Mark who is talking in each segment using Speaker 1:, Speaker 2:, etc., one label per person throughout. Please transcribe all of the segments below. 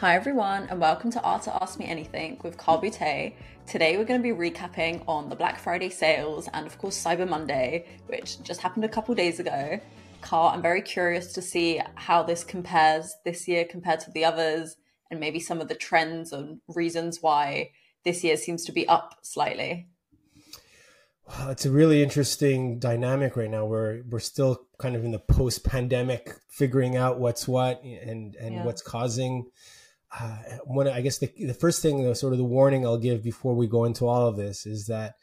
Speaker 1: Hi everyone, and welcome to Arta Ask Me Anything with Carl Boutet. Today we're going to be recapping on the Black Friday sales and of course Cyber Monday, which just happened a couple days ago. Carl, I'm very curious to see how this compares this year compared to the others, and maybe some of the trends and reasons why this year seems to be up slightly.
Speaker 2: Wow, it's a really interesting dynamic right now. We're we're still kind of in the post-pandemic, figuring out what's what and and yeah. what's causing uh, one, I guess the, the first thing, the sort of the warning I'll give before we go into all of this is that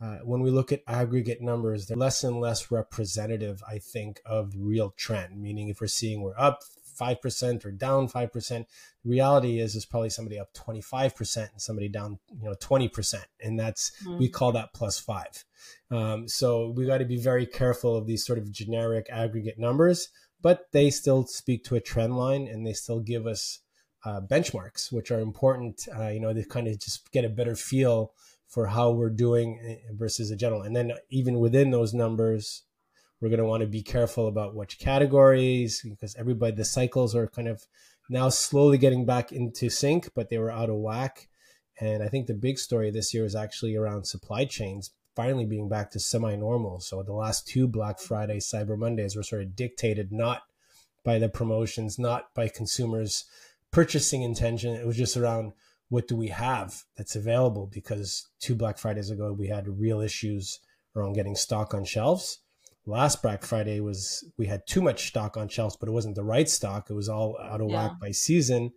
Speaker 2: uh, when we look at aggregate numbers, they're less and less representative, I think, of the real trend. Meaning, if we're seeing we're up five percent or down five percent, the reality is is probably somebody up twenty five percent and somebody down, you know, twenty percent, and that's mm. we call that plus five. Um, so we got to be very careful of these sort of generic aggregate numbers, but they still speak to a trend line, and they still give us uh, benchmarks, which are important, uh, you know, to kind of just get a better feel for how we're doing eh, versus a general. And then even within those numbers, we're going to want to be careful about which categories because everybody, the cycles are kind of now slowly getting back into sync, but they were out of whack. And I think the big story this year is actually around supply chains finally being back to semi normal. So the last two Black Friday, Cyber Mondays were sort of dictated not by the promotions, not by consumers purchasing intention. It was just around what do we have that's available because two Black Fridays ago we had real issues around getting stock on shelves. Last Black Friday was we had too much stock on shelves, but it wasn't the right stock. It was all out of yeah. whack by season.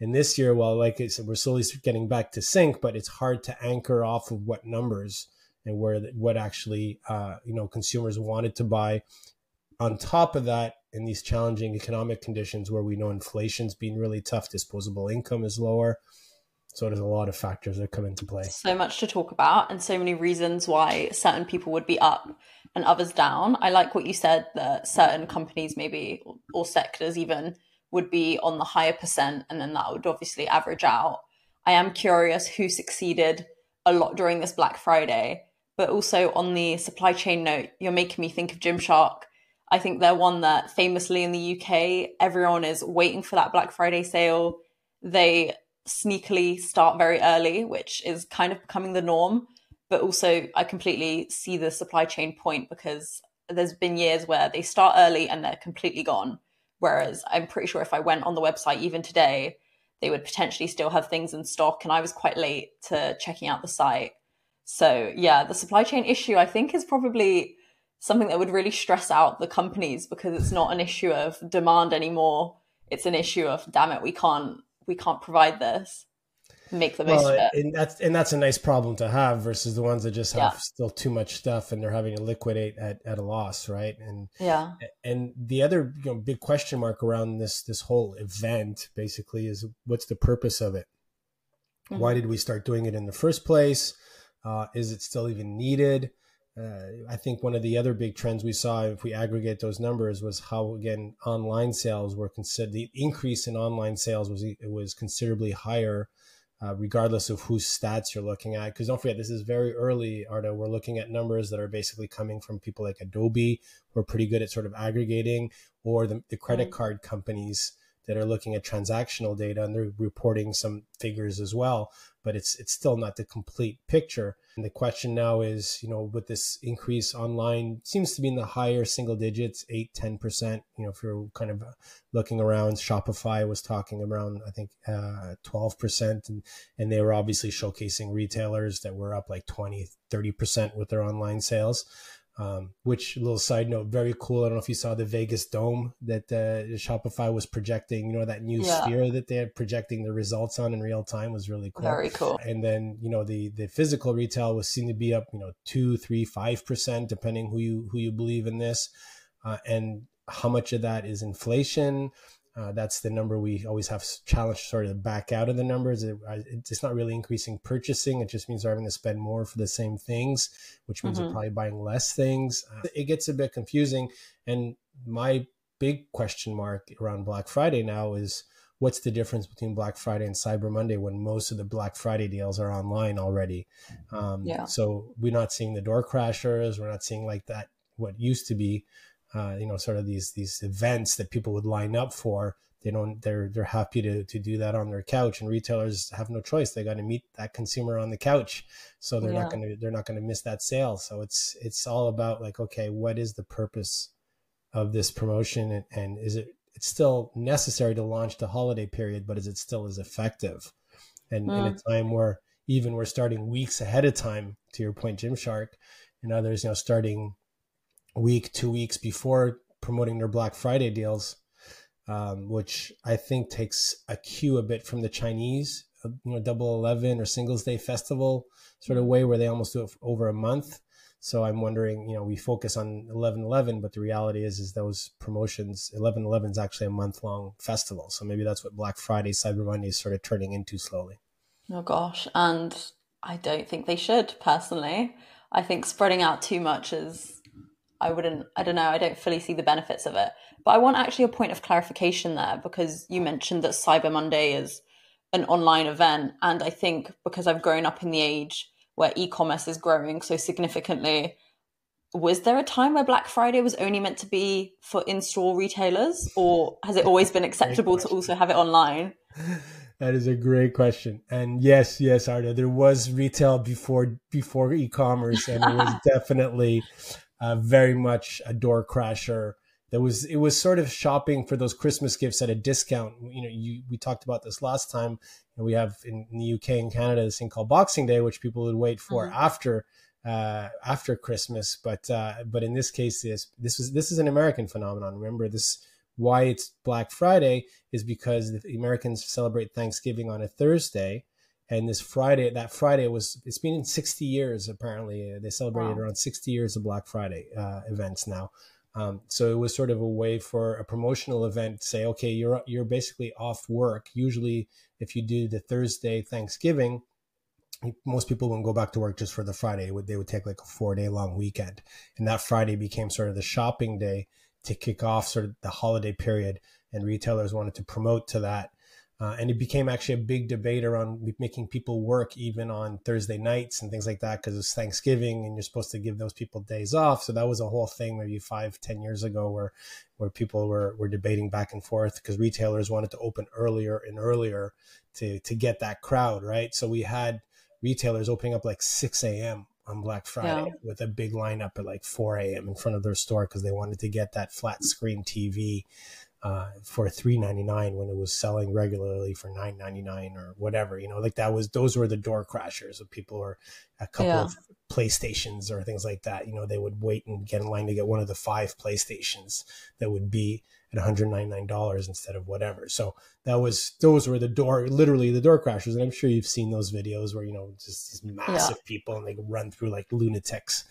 Speaker 2: And this year, well, like I said, we're slowly getting back to sync, but it's hard to anchor off of what numbers and where what actually uh, you know consumers wanted to buy. On top of that, in these challenging economic conditions where we know inflation's been really tough, disposable income is lower. So there's a lot of factors that come into play.
Speaker 1: So much to talk about, and so many reasons why certain people would be up and others down. I like what you said that certain companies, maybe or sectors even, would be on the higher percent, and then that would obviously average out. I am curious who succeeded a lot during this Black Friday, but also on the supply chain note, you're making me think of Gymshark I think they're one that famously in the UK, everyone is waiting for that Black Friday sale. They sneakily start very early, which is kind of becoming the norm. But also, I completely see the supply chain point because there's been years where they start early and they're completely gone. Whereas I'm pretty sure if I went on the website even today, they would potentially still have things in stock. And I was quite late to checking out the site. So, yeah, the supply chain issue, I think, is probably something that would really stress out the companies because it's not an issue of demand anymore. It's an issue of damn it, we can't we can't provide this. Make the most well, of
Speaker 2: it. And that's and that's a nice problem to have versus the ones that just have yeah. still too much stuff and they're having to liquidate at, at a loss, right? And
Speaker 1: yeah.
Speaker 2: And the other you know big question mark around this this whole event basically is what's the purpose of it? Mm-hmm. Why did we start doing it in the first place? Uh, is it still even needed? Uh, I think one of the other big trends we saw, if we aggregate those numbers, was how again online sales were considered. The increase in online sales was it was considerably higher, uh, regardless of whose stats you're looking at. Because don't forget, this is very early, Arta. We're looking at numbers that are basically coming from people like Adobe, who are pretty good at sort of aggregating, or the, the credit mm-hmm. card companies that are looking at transactional data and they're reporting some figures as well but it's it's still not the complete picture. And the question now is, you know, with this increase online, seems to be in the higher single digits, 8, 10%. You know, if you're kind of looking around, Shopify was talking around, I think, uh, 12%. And, and they were obviously showcasing retailers that were up like 20, 30% with their online sales. Um, which little side note, very cool. I don't know if you saw the Vegas Dome that uh, Shopify was projecting. You know that new yeah. sphere that they're projecting the results on in real time was really cool.
Speaker 1: Very cool.
Speaker 2: And then you know the the physical retail was seen to be up, you know, two, three, five percent, depending who you who you believe in this. Uh, and how much of that is inflation? Uh, that's the number we always have challenged sort of back out of the numbers. It, it's not really increasing purchasing. It just means they're having to spend more for the same things, which means mm-hmm. they're probably buying less things. Uh, it gets a bit confusing. And my big question mark around Black Friday now is what's the difference between Black Friday and Cyber Monday when most of the Black Friday deals are online already? Um, yeah. So we're not seeing the door crashers. We're not seeing like that, what used to be uh, you know, sort of these these events that people would line up for. They don't they're they're happy to to do that on their couch and retailers have no choice. They got to meet that consumer on the couch. So they're yeah. not going to they're not going to miss that sale. So it's it's all about like okay what is the purpose of this promotion and, and is it it's still necessary to launch the holiday period but is it still as effective? And mm. in a time where even we're starting weeks ahead of time to your point gymshark and others you know starting week two weeks before promoting their black friday deals um, which I think takes a cue a bit from the Chinese, uh, you know, Double Eleven or Singles Day Festival sort of way, where they almost do it over a month. So I'm wondering, you know, we focus on 11/11, but the reality is, is those promotions 11/11 is actually a month long festival. So maybe that's what Black Friday, Cyber Monday is sort of turning into slowly.
Speaker 1: Oh gosh, and I don't think they should personally. I think spreading out too much is I wouldn't, I don't know, I don't fully see the benefits of it. But I want actually a point of clarification there because you mentioned that Cyber Monday is an online event. And I think because I've grown up in the age where e commerce is growing so significantly, was there a time where Black Friday was only meant to be for in store retailers, or has it always been acceptable to also have it online?
Speaker 2: That is a great question. And yes, yes, Arta, there was retail before before e-commerce, and it was definitely uh, very much a door crasher. There was it was sort of shopping for those Christmas gifts at a discount. You know, you, we talked about this last time. And we have in, in, the UK and Canada this thing called Boxing Day, which people would wait for mm-hmm. after uh, after Christmas. But uh, but in this case, this this was this is an American phenomenon. Remember this why it's Black Friday is because the Americans celebrate Thanksgiving on a Thursday, and this Friday, that Friday was it's been in 60 years apparently. They celebrated wow. around 60 years of Black Friday uh, events now. Um, so it was sort of a way for a promotional event to say, okay, you're you're basically off work. Usually, if you do the Thursday Thanksgiving, most people wouldn't go back to work just for the Friday. Would, they would take like a four day long weekend, and that Friday became sort of the shopping day to kick off sort of the holiday period. And retailers wanted to promote to that uh, and it became actually a big debate around making people work even on Thursday nights and things like that because it's Thanksgiving and you're supposed to give those people days off. So that was a whole thing maybe five, ten years ago where where people were, were debating back and forth because retailers wanted to open earlier and earlier to to get that crowd, right? So we had retailers opening up like 6 a.m. on Black Friday yeah. with a big lineup at like 4 a.m. in front of their store because they wanted to get that flat screen TV uh, for three ninety nine when it was selling regularly for nine ninety nine or whatever. You know, like that was those were the door crashers of people or a couple yeah. of PlayStations or things like that. You know, they would wait and get in line to get one of the five PlayStations that would be at one hundred ninety nine dollars instead of whatever. So that was those were the door literally the door crashers, and I'm sure you've seen those videos where you know just these massive yeah. people and they run through like lunatics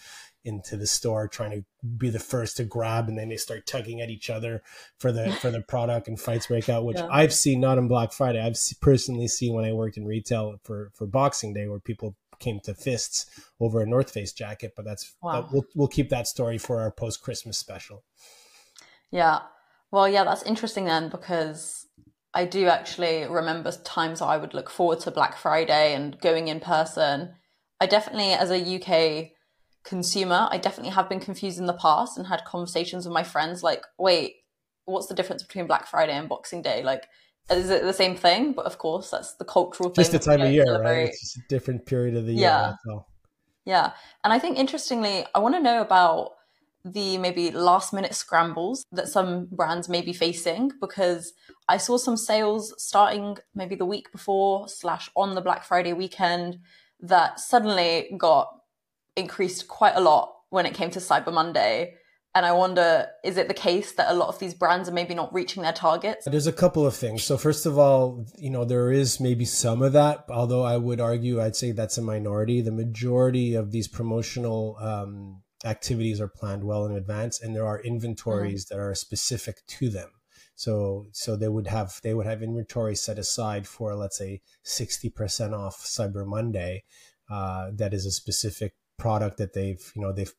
Speaker 2: into the store trying to be the first to grab and then they start tugging at each other for the for the product and fights break out which yeah. i've seen not on black friday i've personally seen when i worked in retail for for boxing day where people came to fists over a north face jacket but that's wow. we'll, we'll keep that story for our post christmas special
Speaker 1: yeah well yeah that's interesting then because i do actually remember times i would look forward to black friday and going in person i definitely as a uk consumer. I definitely have been confused in the past and had conversations with my friends like, wait, what's the difference between Black Friday and Boxing Day? Like, is it the same thing? But of course, that's the cultural
Speaker 2: just the time of year, celebrate. right? It's just a different period of the year.
Speaker 1: Yeah. Yeah. And I think interestingly, I want to know about the maybe last minute scrambles that some brands may be facing because I saw some sales starting maybe the week before slash on the Black Friday weekend that suddenly got increased quite a lot when it came to Cyber Monday. And I wonder, is it the case that a lot of these brands are maybe not reaching their targets?
Speaker 2: There's a couple of things. So, first of all, you know, there is maybe some of that, although I would argue, I'd say that's a minority. The majority of these promotional um, activities are planned well in advance, and there are inventories mm-hmm. that are specific to them. So, so they would have they would have inventory set aside for, let's say, sixty percent off Cyber Monday. Uh, that is a specific product that they've you know they've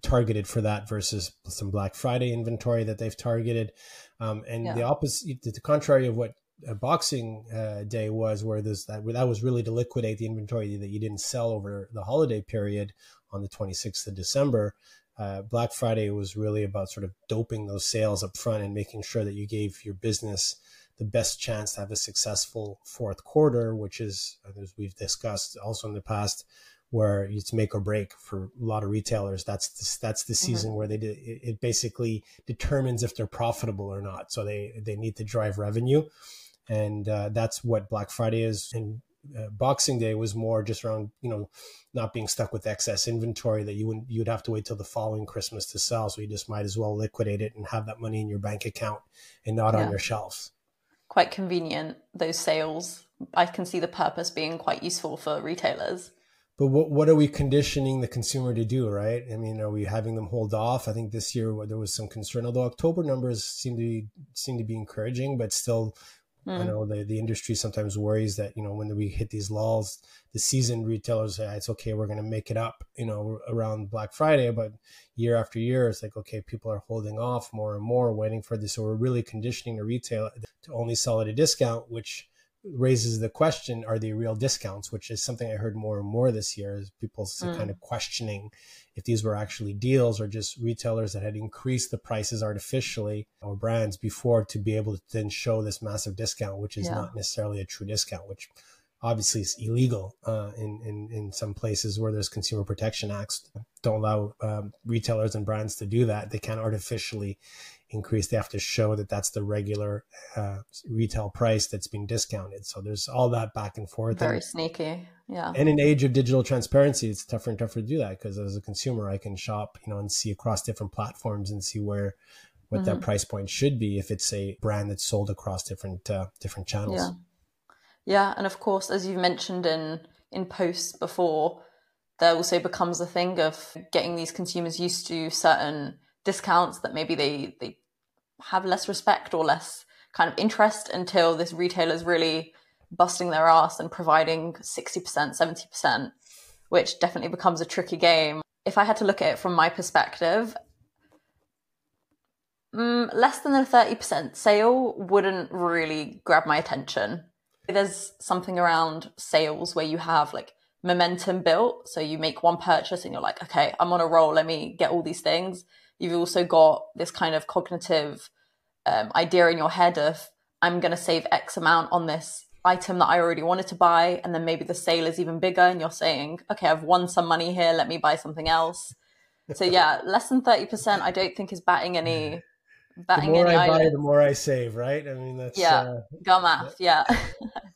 Speaker 2: targeted for that versus some Black Friday inventory that they've targeted, um, and yeah. the opposite, the contrary of what a Boxing uh, Day was, where there's that that was really to liquidate the inventory that you didn't sell over the holiday period on the 26th of December. uh, Black Friday was really about sort of doping those sales up front and making sure that you gave your business the best chance to have a successful fourth quarter, which is, as we've discussed also in the past, where it's make or break for a lot of retailers. That's the, that's the mm-hmm. season mm-hmm. where they do, it basically determines if they're profitable or not. So they they need to drive revenue, and uh, that's what Black Friday is. And uh, Boxing Day was more just around you know not being stuck with excess inventory that you wouldn't you'd have to wait till the following Christmas to sell. So you just might as well liquidate it and have that money in your bank account and not yeah. on your shelves.
Speaker 1: Quite convenient those sales. I can see the purpose being quite useful for retailers
Speaker 2: but what what are we conditioning the consumer to do right i mean are we having them hold off i think this year there was some concern although october numbers seem to be seem to be encouraging but still mm. i hmm. know the, the industry sometimes worries that you know when we hit these lulls the seasoned retailers say it's okay we're going to make it up you know around black friday but year after year it's like okay people are holding off more and more waiting for this so we're really conditioning the retailer to only sell at a discount which raises the question are they real discounts which is something i heard more and more this year is people mm. kind of questioning if these were actually deals or just retailers that had increased the prices artificially or brands before to be able to then show this massive discount which is yeah. not necessarily a true discount which obviously is illegal uh, in, in in some places where there's consumer protection acts don't allow um, retailers and brands to do that they can't artificially increase, they have to show that that's the regular uh, retail price that's being discounted. So there's all that back and forth.
Speaker 1: Very
Speaker 2: and,
Speaker 1: sneaky. Yeah.
Speaker 2: And in an age of digital transparency, it's tougher and tougher to do that because as a consumer, I can shop, you know, and see across different platforms and see where what mm-hmm. that price point should be if it's a brand that's sold across different uh, different channels.
Speaker 1: Yeah. Yeah, and of course, as you've mentioned in in posts before, there also becomes a thing of getting these consumers used to certain discounts that maybe they they have less respect or less kind of interest until this retailer is really busting their ass and providing 60%, 70%, which definitely becomes a tricky game. If I had to look at it from my perspective, mm, less than a 30% sale wouldn't really grab my attention. There's something around sales where you have like momentum built. So you make one purchase and you're like, okay, I'm on a roll. Let me get all these things. You've also got this kind of cognitive um, idea in your head of, I'm going to save X amount on this item that I already wanted to buy. And then maybe the sale is even bigger and you're saying, okay, I've won some money here. Let me buy something else. So yeah, less than 30%, I don't think is batting any.
Speaker 2: Batting the more I buy, the more I save, right? I mean, that's
Speaker 1: yeah, uh, go math, yeah.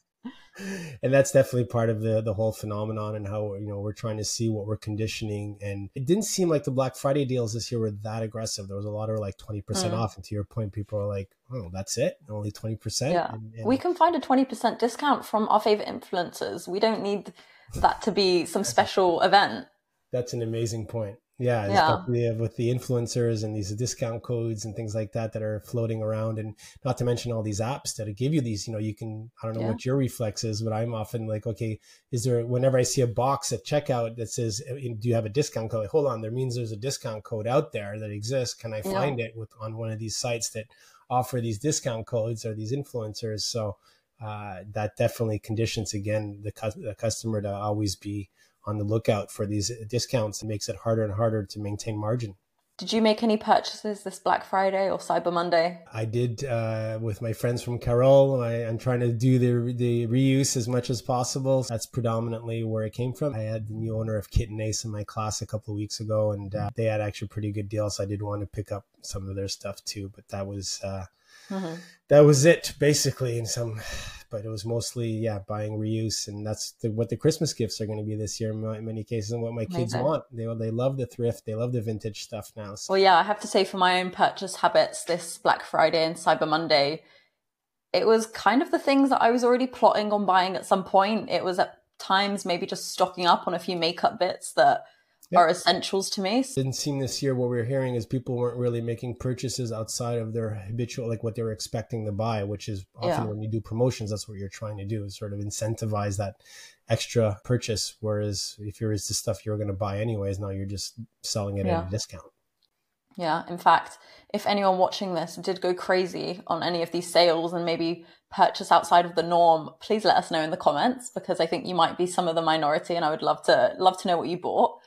Speaker 2: and that's definitely part of the the whole phenomenon and how you know we're trying to see what we're conditioning. And it didn't seem like the black friday deals this year were that aggressive. There was a lot of like 20% mm. off. And to your point people are like oh that's it? Only 20%
Speaker 1: yeah.
Speaker 2: And,
Speaker 1: and... we can find a 20% discount from our favorite influencers. We don't need that to be some special event.
Speaker 2: That's an amazing point yeah, especially yeah. with the influencers and these discount codes and things like that that are floating around, and not to mention all these apps that give you these. You know, you can I don't know yeah. what your reflex is, but I'm often like, okay, is there whenever I see a box at checkout that says, uh, "Do you have a discount code?" Hold on, there means there's a discount code out there that exists. Can I find yeah. it with on one of these sites that offer these discount codes or these influencers? So uh, that definitely conditions again the, cu- the customer to always be on the lookout for these discounts. It makes it harder and harder to maintain margin.
Speaker 1: Did you make any purchases this Black Friday or Cyber Monday?
Speaker 2: I did uh, with my friends from Carol. I, am trying to do the the reuse as much as possible. That's predominantly where it came from. I had the new owner of Kit and Ace in my class a couple of weeks ago, and uh, they had actually pretty good deals. I did want to pick up some of their stuff too, but that was uh, mm-hmm. that was it basically. In some but it was mostly yeah buying reuse and that's the, what the christmas gifts are going to be this year in many cases and what my kids want they, they love the thrift they love the vintage stuff now
Speaker 1: so. well yeah i have to say for my own purchase habits this black friday and cyber monday it was kind of the things that i was already plotting on buying at some point it was at times maybe just stocking up on a few makeup bits that are essentials to me.
Speaker 2: Didn't seem this year what we are hearing is people weren't really making purchases outside of their habitual, like what they were expecting to buy, which is often yeah. when you do promotions, that's what you're trying to do is sort of incentivize that extra purchase. Whereas if you're the stuff you're going to buy anyways, now you're just selling it yeah. at a discount.
Speaker 1: Yeah, in fact, if anyone watching this did go crazy on any of these sales and maybe purchase outside of the norm, please let us know in the comments because I think you might be some of the minority and I would love to love to know what you bought.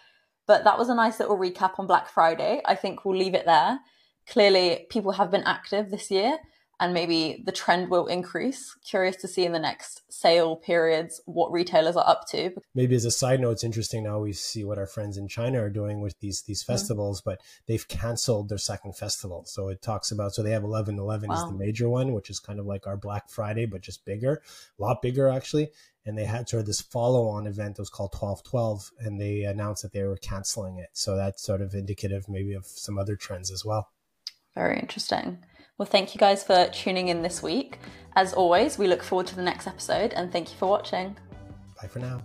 Speaker 1: But that was a nice little recap on Black Friday. I think we'll leave it there. Clearly, people have been active this year and maybe the trend will increase. Curious to see in the next sale periods what retailers are up to.
Speaker 2: Maybe as a side note, it's interesting now we see what our friends in China are doing with these these mm-hmm. festivals, mm-hmm. but they've canceled their second festival. So it talks about so they have 11 11 wow. is the major one, which is kind of like our Black Friday but just bigger, a lot bigger actually. And they had sort of this follow on event that was called 12 12 and they announced that they were canceling it. So that's sort of indicative maybe of some other trends as well.
Speaker 1: Very interesting. Well, thank you guys for tuning in this week. As always, we look forward to the next episode and thank you for watching.
Speaker 2: Bye for now.